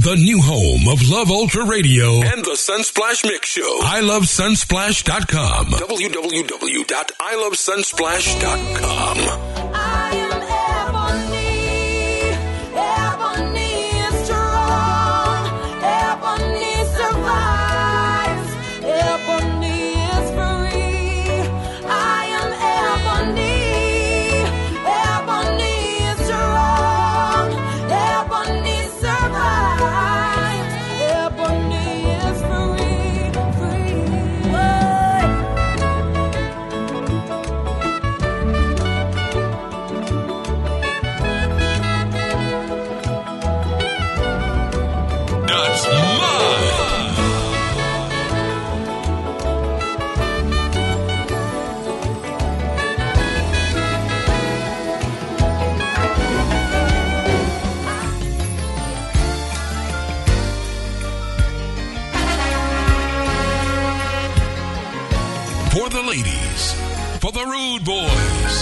The new home of Love Ultra Radio and the Sunsplash Mix Show. I love sunsplash.com. www.ilovesunsplash.com. For the ladies, for the rude boys.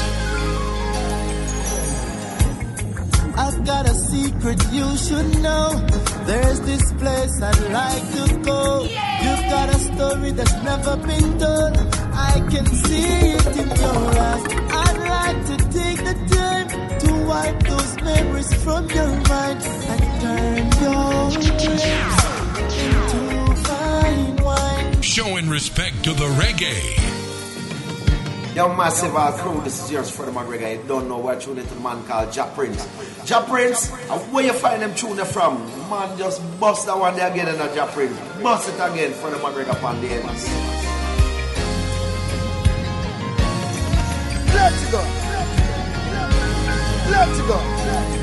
I've got a secret you should know. There's this place I'd like to go. You've got a story that's never been told. I can see it in your eyes. I'd like to take the time to wipe those memories from your mind and turn your Showing respect to the reggae. Yo, massive uh, crew, this is yours for the McGregor. You don't know where tune into the man called Ja Prince. Ja Prince, and where you find them tune from? Man, just bust that one there again and a Ja Prince. Bust it again for the McGregor on the ends. Let's go. Let's go.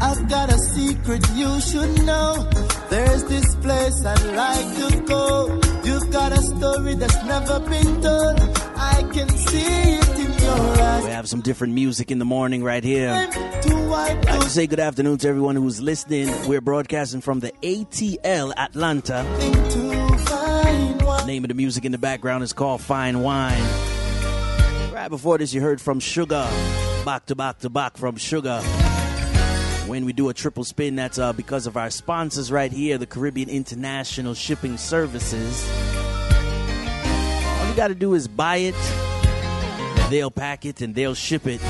I've got a secret you should know. There's this place I'd like to go. You've got a story that's never been told. I can see it in your eyes. We have some different music in the morning right here. I'd like to say good afternoon to everyone who's listening. We're broadcasting from the ATL Atlanta. The name of the music in the background is called Fine Wine. Right before this, you heard from Sugar. Back to back to back from Sugar. When we do a triple spin, that's uh, because of our sponsors right here, the Caribbean International Shipping Services. All you got to do is buy it, they'll pack it, and they'll ship it.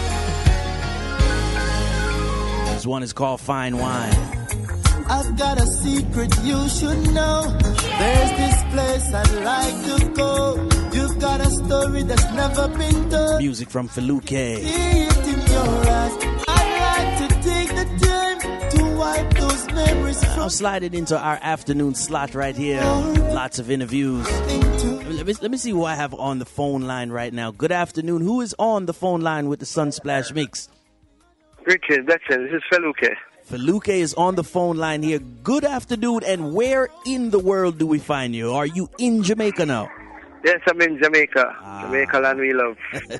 This one is called Fine Wine. I've got a secret you should know. There's this place I'd like to go. You've got a story that's never been told. Music from Feluke. I'll slide it into our afternoon slot right here. Lots of interviews. Let me, let me see who I have on the phone line right now. Good afternoon. Who is on the phone line with the Sunsplash Mix? Richard, that's it. This is Feluke. Feluke is on the phone line here. Good afternoon. And where in the world do we find you? Are you in Jamaica now? Yes, I'm in Jamaica. Ah. Jamaica land we love.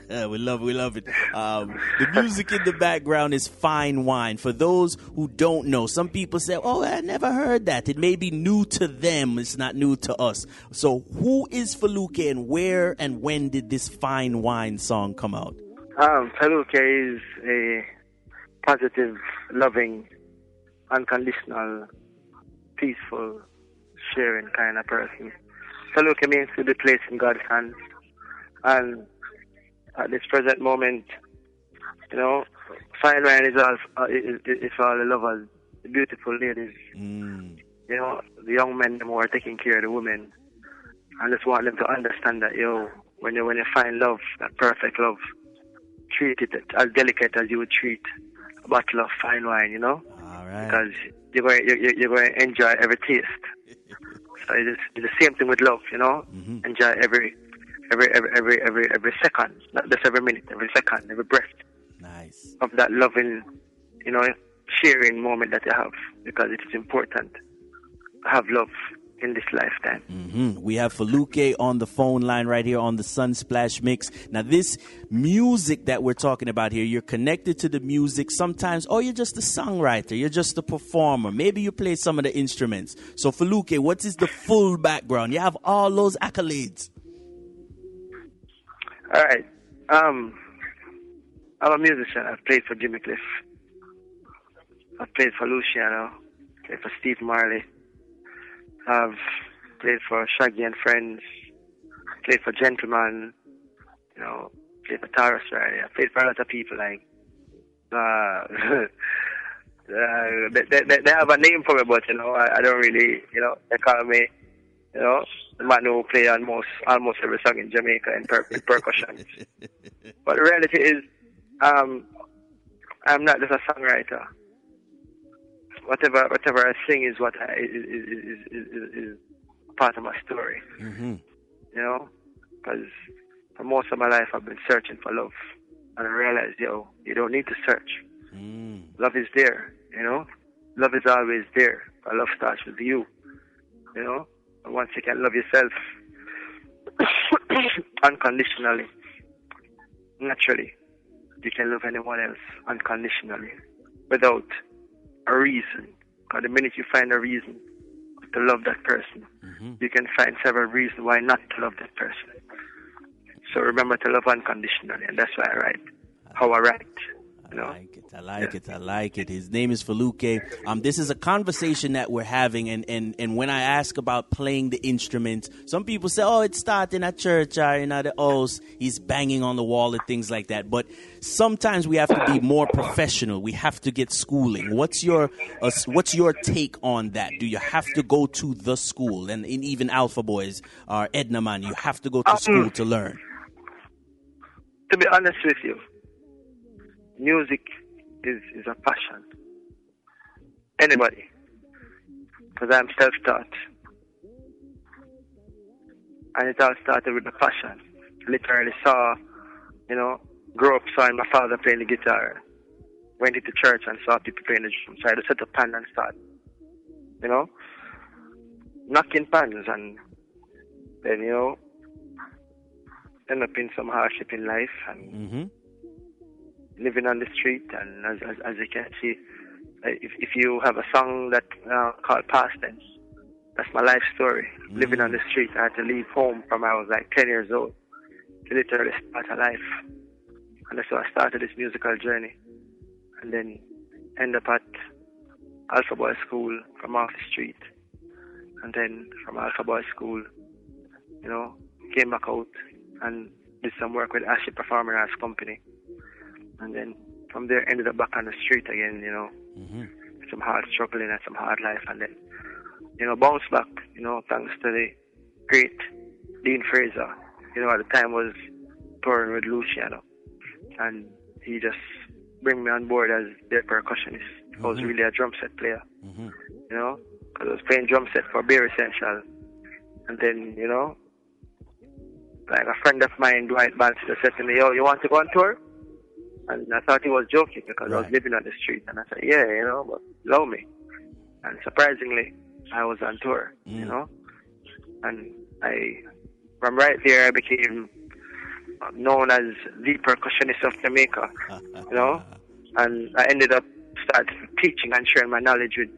we love, we love it. Um, the music in the background is fine wine. For those who don't know, some people say, "Oh, I never heard that." It may be new to them. It's not new to us. So, who is Feluke, and where and when did this fine wine song come out? Um, Feluke is a positive, loving, unconditional, peaceful, sharing kind of person. Feluke means to be placed in God's hands. And at this present moment, you know, fine wine is all, uh, is, is all the lovers, the beautiful ladies, Mm. you know, the young men who are taking care of the women. I just want them to understand that, yo, when you when you find love, that perfect love, treat it as delicate as you would treat a bottle of fine wine, you know, All right. because you're going you you- you're going to enjoy every taste. So it's, the same thing with love, you know, Mhm. enjoy every every every every every every second, not just every minute, every second, every breath Nice. of that loving, you know, sharing moment that you have, because it is important to have love in this lifetime. hmm We have Feluke on the phone line right here on the Sunsplash Mix. Now, this music that we're talking about here, you're connected to the music sometimes, or you're just a songwriter, you're just a performer. Maybe you play some of the instruments. So, Feluke, what is the full background? You have all those accolades. All right. Um, I'm a musician. I've played for Jimmy Cliff. I've played for Luciano, played for Steve Marley. I've played for Shaggy and Friends, played for Gentleman, you know, played for Tarrus Riley. Played for a lot of people like uh, uh they, they, they have a name for me, but you know, I, I don't really, you know, they call me, you know, the man who play almost almost every song in Jamaica in, per- in percussion. but the reality is, um, I'm not just a songwriter. Whatever whatever I sing is what I, is, is, is, is, part of my story. Mm-hmm. You know, because for most of my life I've been searching for love, and I realized, yo, you don't need to search. Mm. Love is there. You know, love is always there. But love starts with you. You know, and once you can love yourself unconditionally, naturally, you can love anyone else unconditionally without a reason. Because the minute you find a reason to love that person, Mm-hmm. you can find several reasons why not to love that person. So remember to love unconditionally, and that's why I write how I write. I know, like it. I like it. I like it. His name is Feluke. Um, this is a conversation that we're having, and, and, and when I ask about playing the instrument, some people say, "Oh, it's starting at church or in the house. He's banging on the wall and things like that." But sometimes we have to be more professional. We have to get schooling. What's your uh, What's your take on that? Do you have to go to the school? And in even Alpha Boys or Edna Man, you have to go to school to learn. to be honest with you, music is, is a passion. Anybody. Because I'm self taught. And it all started with a passion. Literally saw, you know, grew up seeing my father playing the guitar. Went into church and saw people playing the drums. So I to set up pan and start, you know, knocking pans and then, you know, end up in some hardship in life and Mm-hmm. Living on the street. And as, as, as you can see, uh, if, if you have a song that uh, called Past Tense, that's my life story. Living on the street, I had to leave home from I was like 10 years old to literally start a life. And that's how I started this musical journey. And then end up at Alpha Boy School from off the street. And then from Alpha Boy School, you know, came back out and did some work with Ashe Performing Arts Company. And then from there ended up back on the street again, you know, Mm-hmm. some hard struggling and some hard life and then, you know, bounce back, you know, thanks to the great Dean Fraser, you know, at the time was touring with Luciano. And he just bring me on board as their percussionist. I was really a drum set player, Mm-hmm. you know, because I was playing drum set for Beer Essential. And then, you know, like a friend of mine, Dwight Bannister, said to me, yo, you want to go on tour? And I thought he was joking because I was living on the street. And I said, yeah, you know, but allow me. And surprisingly, I was on tour, you Mm. know. And I, from right there, I became known as the percussionist of Jamaica, you know. And I ended up start teaching and sharing my knowledge with,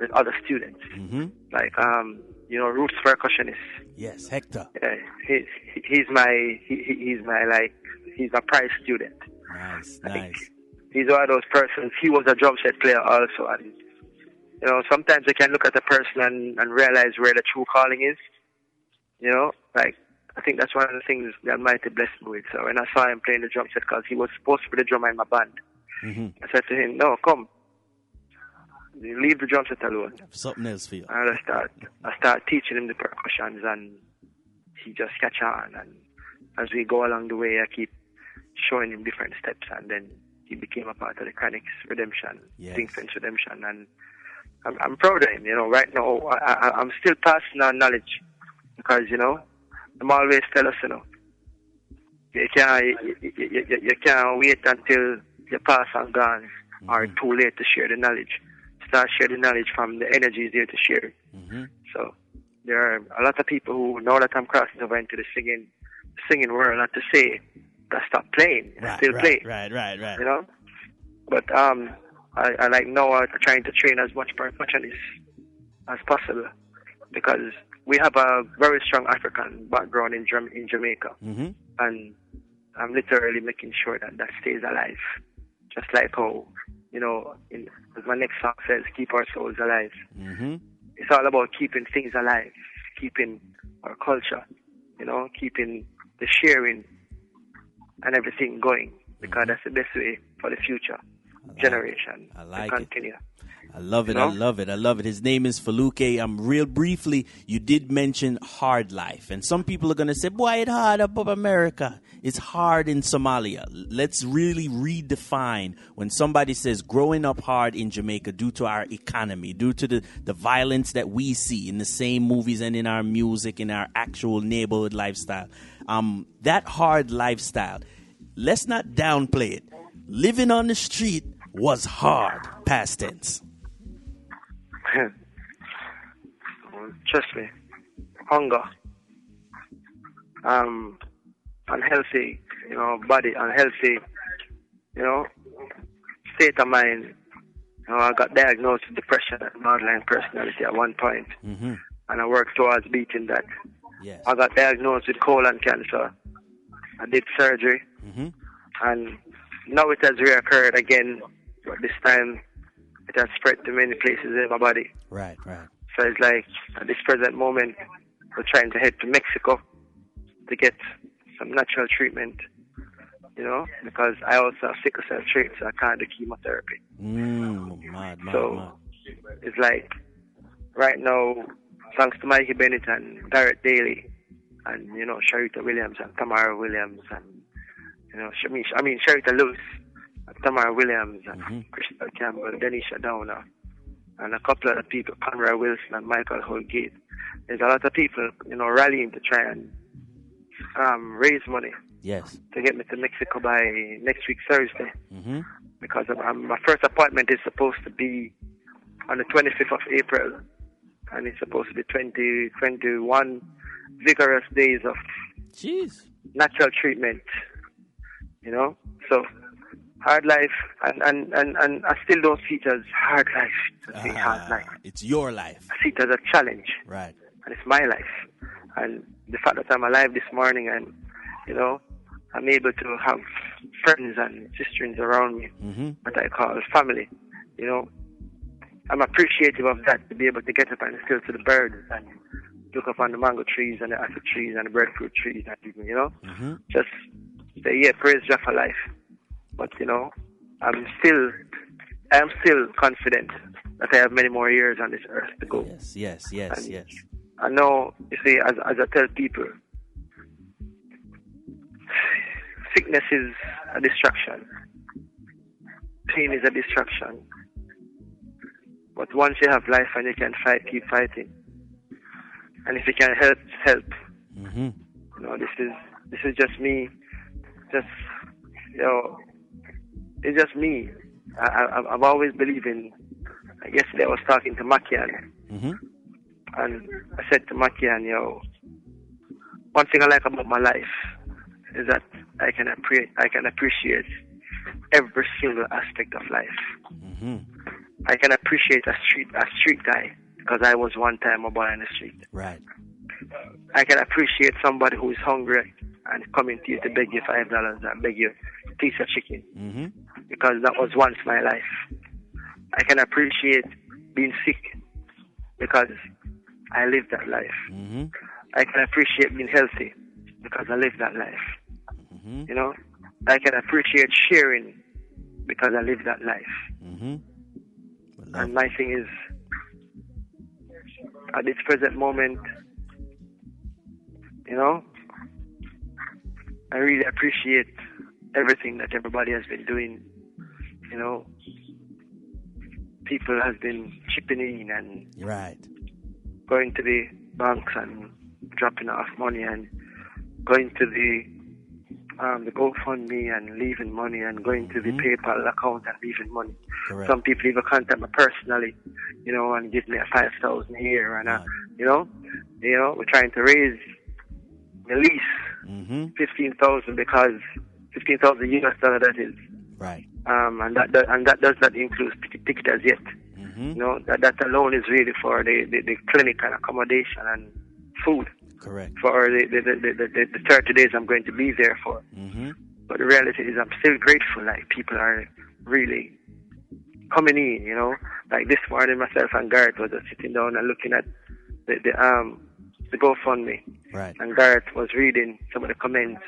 with other students, Mm-hmm. like um, you know, Roots percussionist. Yes, Hector. Yeah, he, he- he's my he, he- he's my like he's a prize student. Nice, I nice. he's one of those persons. He was a drum set player also, and you know sometimes you can look at a person and, and realize where the true calling is. You know, like I think that's one of the things the Almighty blessed me with. So when I saw him playing the drum set, because he was supposed to be the drummer in my band, Mm-hmm. I said to him, "No, come, leave the drum set alone." Something else for you. And I start I start teaching him the percussions and he just catch on and as we go along the way I keep showing him different steps and then he became a part of the Chronixx Redemption, Yes. Zinc Fence Redemption and I'm, I'm proud of him, you know, right now I, I, I'm still passing on knowledge because, you know, I'm always tell us, you know, you can't, you, you, you, you can't wait until you pass and gone or too late to share the knowledge. Start share the knowledge from the energy is there to share. Mm-hmm. So there are a lot of people who know that I'm crossing over into the singing singing world, not to say stop playing, Right, still right, play, right, right, right. you know. But um, I, I like now I'm trying to train as much percussionist as possible because we have a very strong African background in in Jamaica, Mm-hmm. and I'm literally making sure that that stays alive, just like how you know, in, as my next song says, keep our souls alive. Mm-hmm. It's all about keeping things alive, keeping our culture, you know, keeping the sharing and everything going because that's the best way for the future generation I like to it. continue. I love it. You I love it. I love it. His name is Feluke. Um, real briefly, you did mention hard life, and some people are gonna say, "Boy, it's hard up of America. It's hard in Somalia." Let's really redefine when somebody says growing up hard in Jamaica due to our economy, due to the the violence that we see in the same movies and in our music, in our actual neighborhood lifestyle. Um, that hard lifestyle. Let's not downplay it. Living on the street was hard. Past tense. Trust me, hunger, um, unhealthy, you know, body, unhealthy, you know, state of mind. You know, I got diagnosed with depression and borderline personality at one point, Mm-hmm. and I worked towards beating that. Yes. I got diagnosed with colon cancer. I did surgery, Mm-hmm. and now it has reoccurred again, but this time it has spread to many places in my body. Right, right. So it's like at this present moment, we're trying to head to Mexico to get some natural treatment, you know, because I also have sickle cell trait, so I can't do chemotherapy. Mm, mad, mad, So mad. it's like right now, thanks to Mikey Bennett and Garrett Daly, and you know Sharita Williams and Tamara Williams, and you know, I mean, I mean Sharita Lewis, and Tamara Williams, and Mhm. Crystal Campbell, Denisha Downer, and a couple other people, Conrad Wilson and Michael Holgate. There's a lot of people, you know, rallying to try and um, raise money Yes. to get me to Mexico by next week Thursday Mm-hmm. because my first appointment is supposed to be on the 25th of April, and it's supposed to be 20, 21 vigorous days of Jeez. natural treatment. You know, so hard life, and and and, and I still don't see it as hard life. To say hard Ah, life, it's your life. I see it as a challenge, Right. and it's my life. And the fact that I'm alive this morning, and you know, I'm able to have friends and sisters around me Mm-hmm. what I call family. You know, I'm appreciative of that to be able to get up and still to the birds and look up on the mango trees and the apple trees and the breadfruit trees and you know, Mm-hmm. just say, yeah, praise Jah for life. But, you know, I'm still, I'm still confident that I have many more years on this earth to go. Yes, yes, yes, And yes. I know, you see, as, as I tell people, sickness is a distraction. Pain is a distraction. But once you have life and you can fight, keep fighting. And if you can help, help. Mm-hmm. You know, this is this is just me. Just you know, it's just me. I, I, I've always believed in. Yesterday I was talking to Makian, Mm-hmm. and I said to Makian, yo, one thing I like about my life is that I can appreciate I can appreciate every single aspect of life. Mm-hmm. I can appreciate a street a street guy because I was one time a boy on the street. Right. I can appreciate somebody who is hungry and coming to you to beg you five dollars and beg you a piece of chicken Mm-hmm. because that was once my life. I can appreciate being sick because I lived that life. Mm-hmm. I can appreciate being healthy because I lived that life. Mm-hmm. You know, I can appreciate sharing because I lived that life. And my thing is, at this present moment, you know, I really appreciate everything that everybody has been doing. You know, people has been chipping in and Right. going to the banks and dropping off money and going to the um, the GoFundMe and leaving money and going to the Mhm. PayPal account and leaving money. Correct. Some people even contact me personally, you know, and give me a five thousand here and a, you know, you know, we're trying to raise at least Mm-hmm. fifteen thousand because fifteen thousand US dollar that is, Right. um, and that, that and that does not include ticket, ticket as yet. Mm-hmm. You know, that that alone is really for the, the, the clinic and accommodation and food Correct. for the the, the, the, the, the thirty days I'm going to be there for. Mm-hmm. But the reality is, I'm still grateful. Like people are really coming in, you know. Like this morning, myself and Garrett were just sitting down and looking at the, the um the GoFundMe. Right. And Garrett was reading some of the comments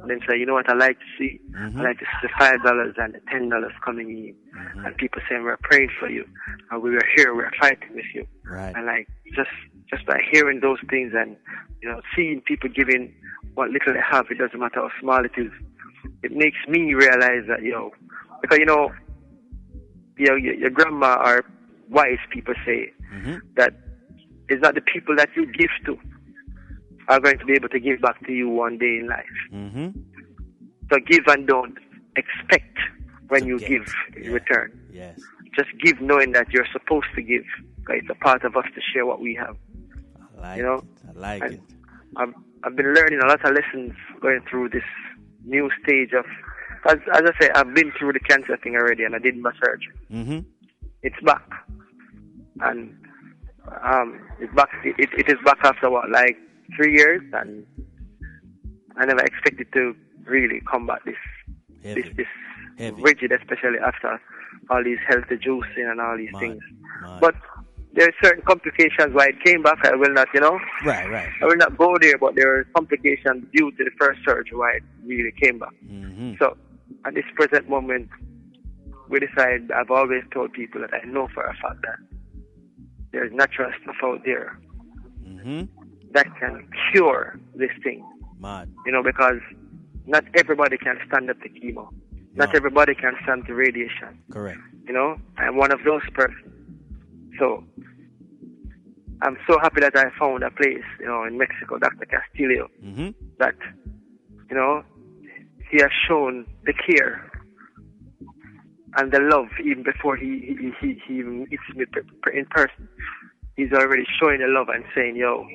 and then say, you know what I like to see? Mhm. I like to see the five dollars and the ten dollars coming in. Mm-hmm. And people saying we're praying for you and we were here, we're fighting with you. Right. And like just just by hearing those things and you know, seeing people giving what little they have, it doesn't matter how small it is, it makes me realize that, you know, because you know, you know, your, your grandma or wise people say Mhm. that it's not the people that you give to are going to be able to give back to you one day in life. Mm-hmm. So give and don't expect when To you get. give in Yeah. return. Yes. Just give knowing that you're supposed to give. It's a part of us to share what we have. I like You know, it. I like and it. I've, I've been learning a lot of lessons going through this new stage of, as, as I say, I've been through the cancer thing already and I did my surgery. Mm-hmm. It's back. And um, it's back, it, it is back after what, like three years and I never expected to really combat this, Heavy. this, this Heavy. rigid, especially after all these healthy juicing and all these things. But there are certain complications why it came back. I will not, you know, right, right. I will not go there, but there are complications due to the first surgery why it really came back. Mm-hmm. So at this present moment, we decide, I've always told people that I know for a fact that there's natural stuff out there Mm-hmm. That can cure this thing, Mad. you know, because not everybody can stand up to chemo. Not everybody can stand to radiation, Correct. you know. I'm one of those persons. So I'm so happy that I found a place, you know, in Mexico, Dr. Castillo, Mm-hmm. that, you know, he has shown the care and the love even before he he he, he even meets me in person. He's already showing the love and saying, "Yo,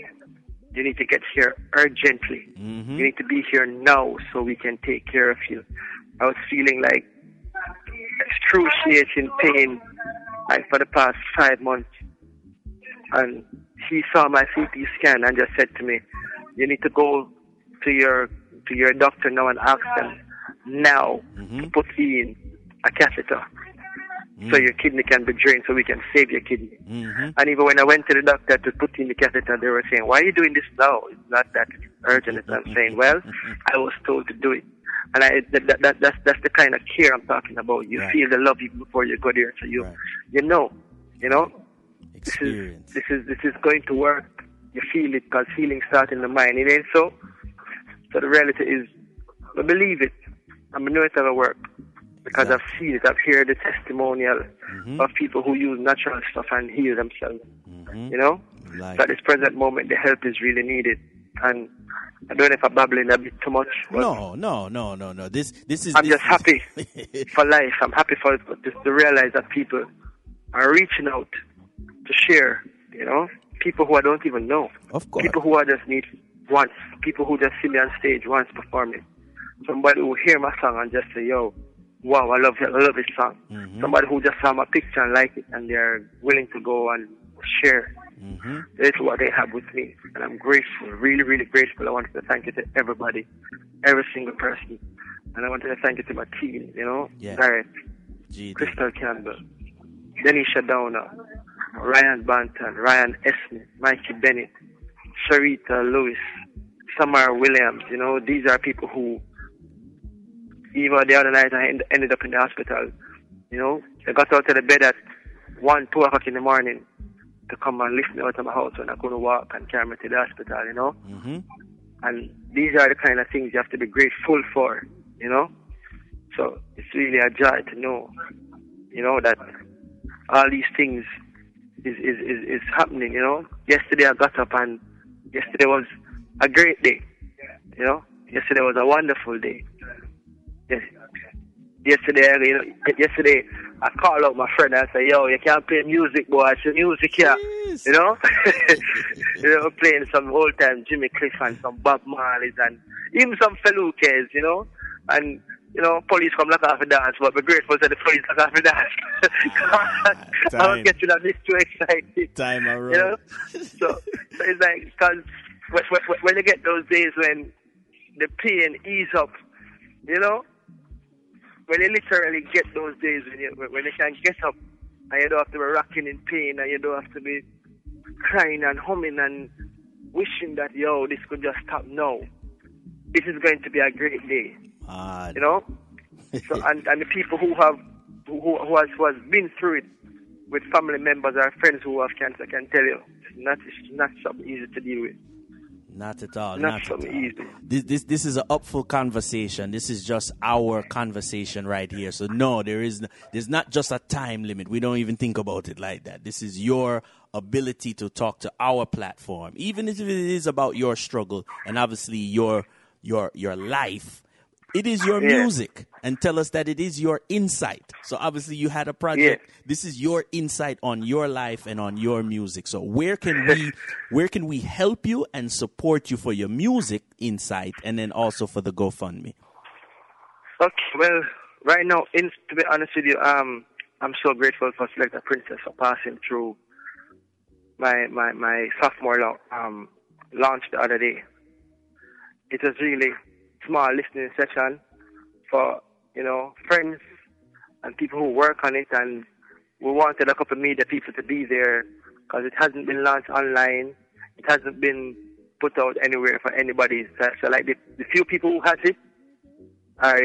you need to get here urgently. Mm-hmm. You need to be here now so we can take care of you." I was feeling like excruciating pain, like for the past five months, and he saw my CT scan and just said to me, "You need to go to your to your doctor now and ask them now Mhm. to put in a catheter Mm. so your kidney can be drained so we can save your kidney." Mm-hmm. And even when I went to the doctor to put in the catheter, they were saying, "Why are you doing this now? It's not that urgent." And I'm saying, "Well, I was told to do it." And I, that, that, that, that's that's the kind of care I'm talking about. You Right. feel the love even before you go there, so you Right. you know, you know, this is this is this is going to work. You feel it because feeling starts in the mind. It ain't so. So the reality is, I believe it. I know it's gonna work because. I've seen it. I've heard the testimonial Mhm. of people who use natural stuff and heal themselves. Mm-hmm. You know, Like so at this present moment, the help is really needed. And I don't know if I'm babbling a bit too much. But no, no, no, no, no. This, this is. I'm this just happy for life. I'm happy for just to realize that people are reaching out to share. You know, people who I don't even know. of course. People who I just meet once. People who just see me on stage once performing. Somebody who hear my song and just say, "Yo, wow, I love it. I love this song." Mhm. Somebody who just saw my picture and like it, and they're willing to go and share. Mm-hmm. That's what they have with me, and I'm grateful, really, really grateful. I wanted to thank you to everybody, every single person, and I wanted to thank you to my team. You know, Yeah. Garrett, GD. Crystal Campbell, Denisha Downer, Ryan Banton, Ryan Esme, Mikey Bennett, Sarita Lewis, Samara Williams. You know, these are people who, even the other night, I end- ended up in the hospital. You know, I got out of the bed at one, two o'clock in the morning to come and lift me out of my house when I couldn't walk and carry me to the hospital. You know, Mm-hmm. and these are the kind of things you have to be grateful for, you know. So it's really a joy to know, you know, that all these things is is, is, is happening, you know. Yesterday I got up and yesterday was a great day, you know. Yesterday was a wonderful day. Yes. Yesterday, you know, yesterday I called up my friend and I said, "Yo, you can't play music, boy. It's music here." Yes. You know, you know, playing some old time Jimmy Cliff and some Bob Marley's and even some Felukes, you know, and you know, police come lock off the dance, but we're grateful that the police lock off the dance. I don't get you that this too excited. Time I You know, so, so it's like because when, when, when you get those days when the pain ease up, you know, when you literally get those days when you when you can get up and you don't have to be rocking in pain, and you don't have to be crying and humming and wishing that yo, this could just stop now. This is going to be a great day, Ah, you know. So and, and the people who have who who who has who has been through it with family members or friends who have cancer can tell you it's not it's not something easy to deal with. Not at all. Not Not, at all. easy. This, this this is an upful conversation. This is just our conversation right here. So no, there is there's not just a time limit. We don't even think about it like that. This is your ability to talk to our platform, even if it is about your struggle and obviously your your your life. It is your Yeah. music, and tell us that it is your insight. So obviously, you had a project. This is your insight on your life and on your music. So where can we where can we help you and support you for your music insight, and then also for the GoFundMe? Okay, well, right now, in, to be honest with you, um, I'm so grateful for Selector Princess for passing through my my my sophomore um, launch the other day. It was really small listening session for you know friends and people who work on it, and we wanted a couple of media people to be there because it hasn't been launched online. It hasn't been put out anywhere for anybody. So, so like the, the few people who has it, are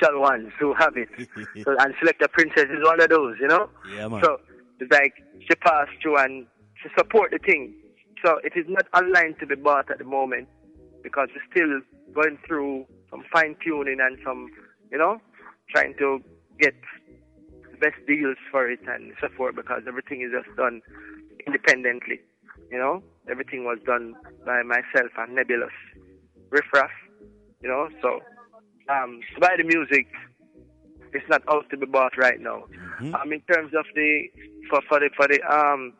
shall ones who have it. so, and Selector Princess is one of those, you know? Yeah, man. So it's like she passed through and she support the thing. So it is not online to be bought at the moment because we're still going through some fine tuning and some, you know, trying to get the best deals for it and so forth because everything is just done independently. You know, everything was done by myself and Nebulous Riffraff. You know, so um, to buy the music, it's not out to be bought right now. Um, in terms of the for for the for the um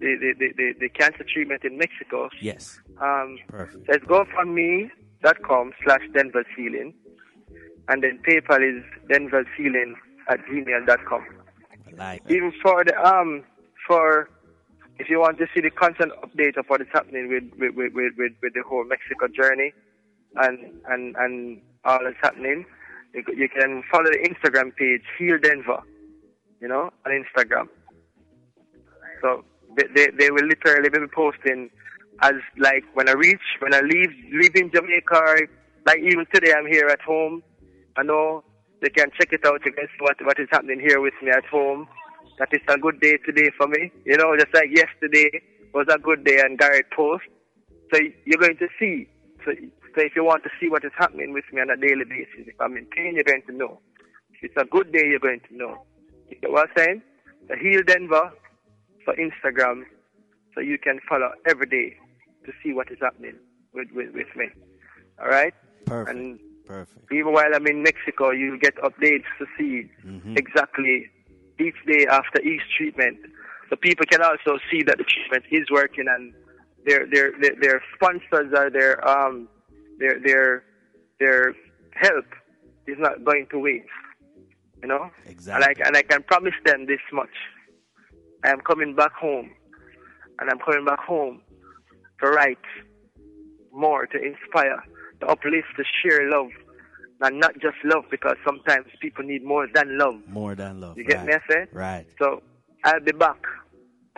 the the, the, the, cancer treatment in Mexico, Yes, um, perfect. let's go from me.com slash Denver Ceiling, and then PayPal is Denver Ceiling at gmail.com. I like that. Even for the um for if you want to see the constant update of what is happening with with, with, with, with, with the whole Mexico journey and and and all that's happening, you, you can follow the Instagram page Heal Denver, you know, on Instagram. So they, they, will literally be posting as like when I reach when I leave leaving Jamaica, like even today I'm here at home. I know they can check it out. You what what is happening here with me at home. That is a good day today for me. You know, just like yesterday was a good day and Garrett post. So you're going to see. So, so if you want to see what is happening with me on a daily basis, if I'm in pain, you're going to know. If it's a good day, you're going to know. You get what I'm saying? The Heal Denver for Instagram, so you can follow every day to see what is happening with, with, with me. All right? Perfect. And Perfect. even while I'm in Mexico, you get updates to see exactly each day after each treatment. So people can also see that the treatment is working and their their their, their sponsors are their um their their their help is not going to waste. You know? Exactly. And I and I can promise them this much. I am coming back home and I'm coming back home to write more, to inspire, to uplift, to share love. And not just love because sometimes people need more than love. More than love. You get right. me, I say? Right. So I'll be back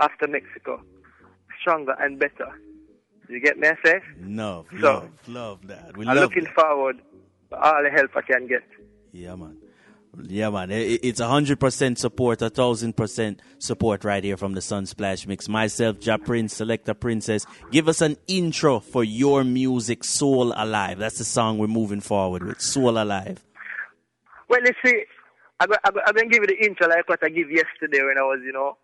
after Mexico, stronger and better. You get me, I say? No, So- love, love that. We I'm looking that. forward to all the help I can get. Yeah, man. Yeah, man. It's a hundred percent support, a thousand percent support right here from the Sunsplash Mix. Myself, Ja Prince, Selector Princess. Give us an intro for your music, Soul Alive. That's the song we're moving forward with. Soul Alive. Well, you see, I'm, I'm, I'm going to give you the intro like what I gave yesterday when I was, you know,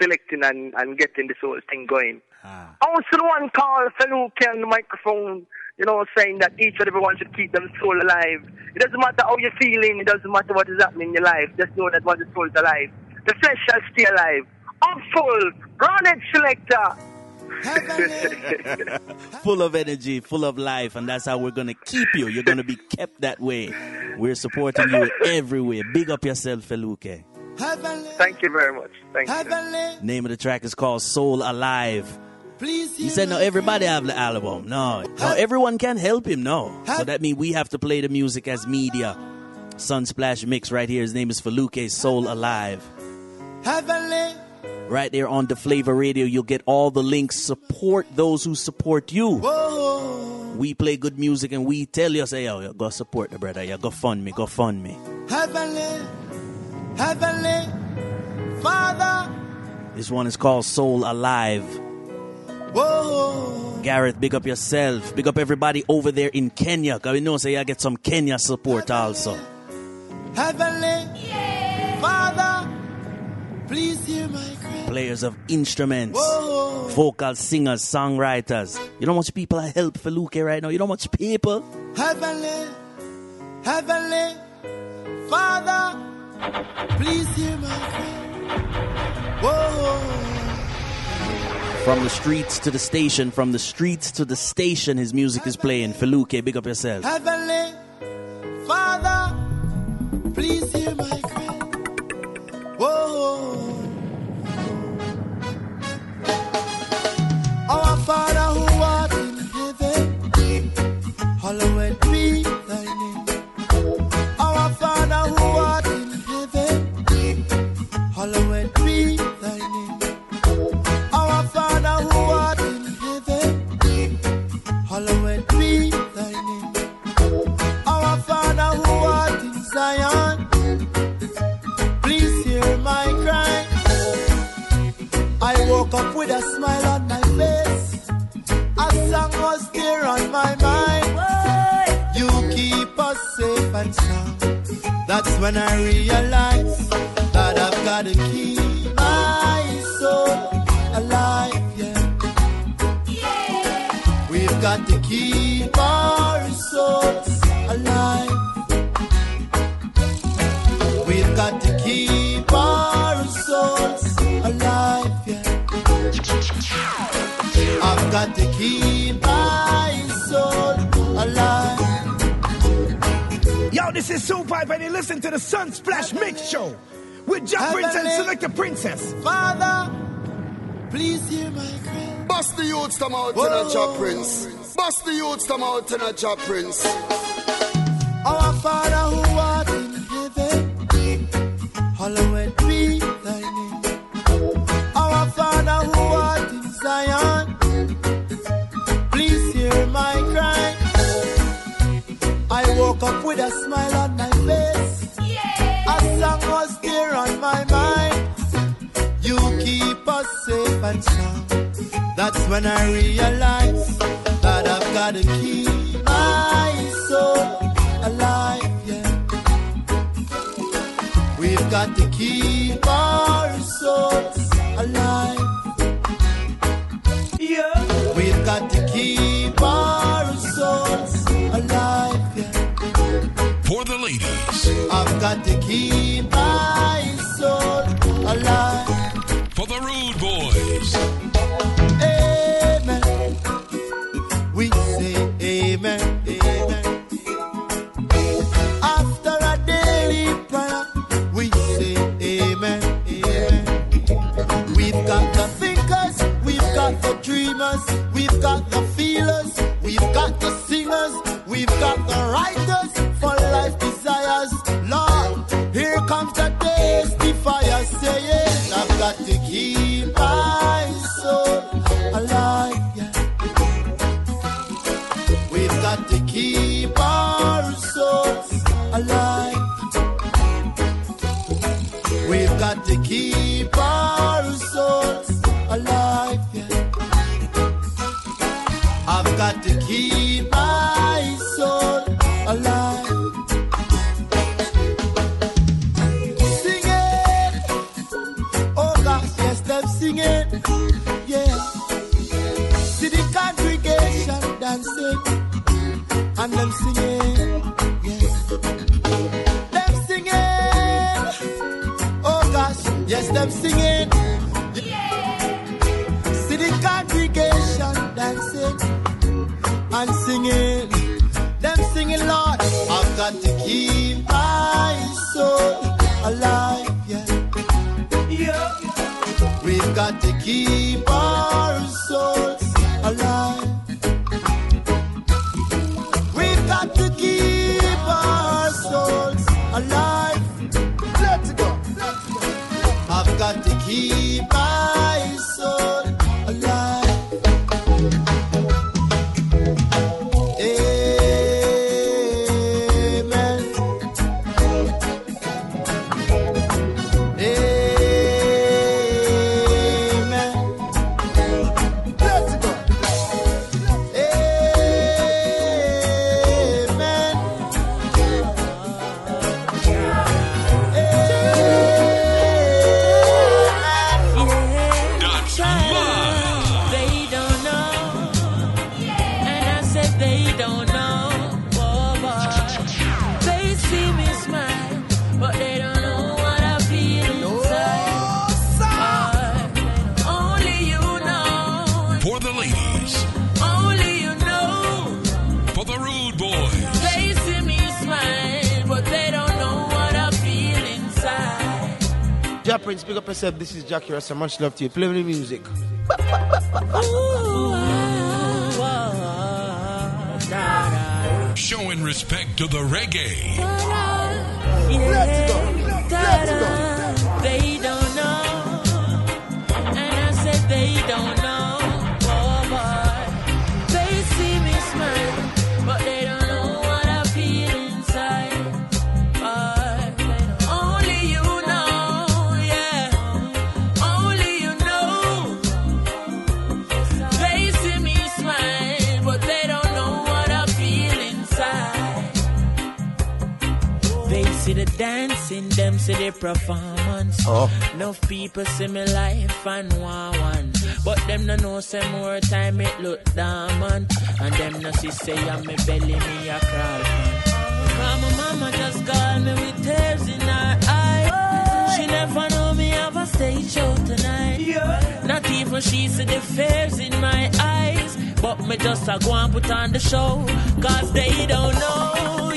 selecting and, and getting this whole thing going. Ah. I was the one call Feluke on the microphone, you know, saying that each and everyone should keep them soul alive. It doesn't matter how you're feeling, it doesn't matter what is happening in your life, just know that once the soul is alive, the flesh shall stay alive. I'm full, run it, selector. Full of energy, full of life, and that's how we're gonna keep you. You're gonna be kept that way. We're supporting you everywhere. Big up yourself, Feluke. Thank you very much. Thank you. Name of the track is called Soul Alive. He said, no, everybody have the album. No, no, everyone can help him. No. So that means we have to play the music as media. Sunsplash Mix right here. His name is Feluke Soul Alive. Heavenly. Right there on the Flavor Radio, you'll get all the links. Support those who support you. We play good music and we tell you, say, yo, yo, go support the brother. Yeah, go fund me, go fund me. Heavenly. Heavenly. Father. This one is called Soul Alive. Whoa. Gareth, big up yourself. Big up everybody over there in Kenya. Cause we know say I get some Kenya support also. Heavenly. Father. Please hear my cry. Players of instruments, Whoa. vocal singers, songwriters. You know how much people I help for Luke right now? You know how much people? Heavenly. Heavenly. Father. Please hear my cry. Whoa. From the streets to the station, from the streets to the station, his music is playing. Feluke, big up yourself. Heavenly Father, please hear my when I realize is Soul Pipe, and you listen to the Sunsplash Mix Show with Ja Prince and Heavenly- Selector Princess. Father, please hear my cry. Bust the youths come out Whoa. in a job prince. Bust the youths come out in a job prince. Our Father woke up with a smile on my face. A song was there on my mind. You keep us safe and sound. That's when I realize that I've got to keep my soul alive. Yeah, we've got to keep our souls alive. Yeah. We've got to keep got to keep my soul alive. for the rude boys, Amen. We say amen, amen. After a daily prayer, we say amen, amen. We've got singing, them singing, Lord. I've got to keep my soul alive, yeah. Yeah. We've got to keep our Prince, pick up yourself. This is Jackie Rasta. Much love to you. Play the music. Showing respect to the reggae. Let's go. Let's go. See the performance. Oh. Enough people see me life and want one. But them no know say more time it look dormant. And them no see say I'm me belly me a crawl. Cause my mama just called me with tears in her eyes. She never know me have a stage show tonight. Not even she see the fears in my eyes. But me just a go and put on the show. Cause they don't know,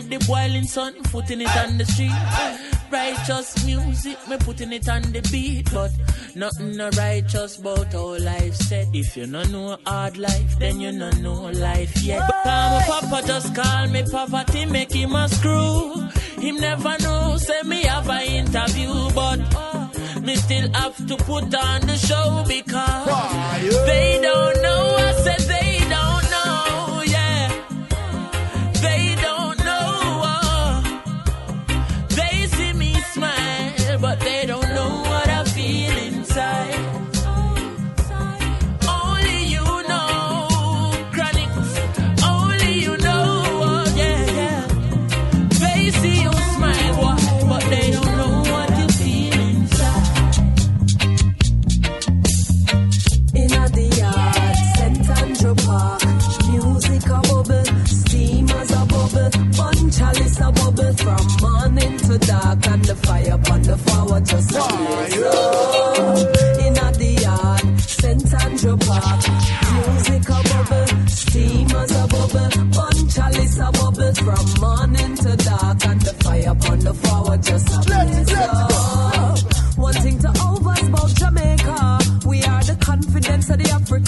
at the boiling sun, putting it on the street. Righteous music, me putting it on the beat, but nothing no righteous about how life said. If you no know hard life, then you no know life yet. But my papa just call me poverty, make him a screw. Him never know, say me have a interview, but me still have to put on the show because they don't know. I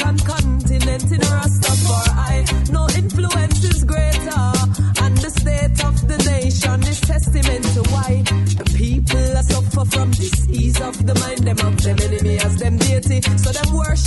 African continent in Rastafari. No influence is greater. And the state of the nation is testament to why the people are suffer from disease of the mind. Them of them enemy as them deity. So them worship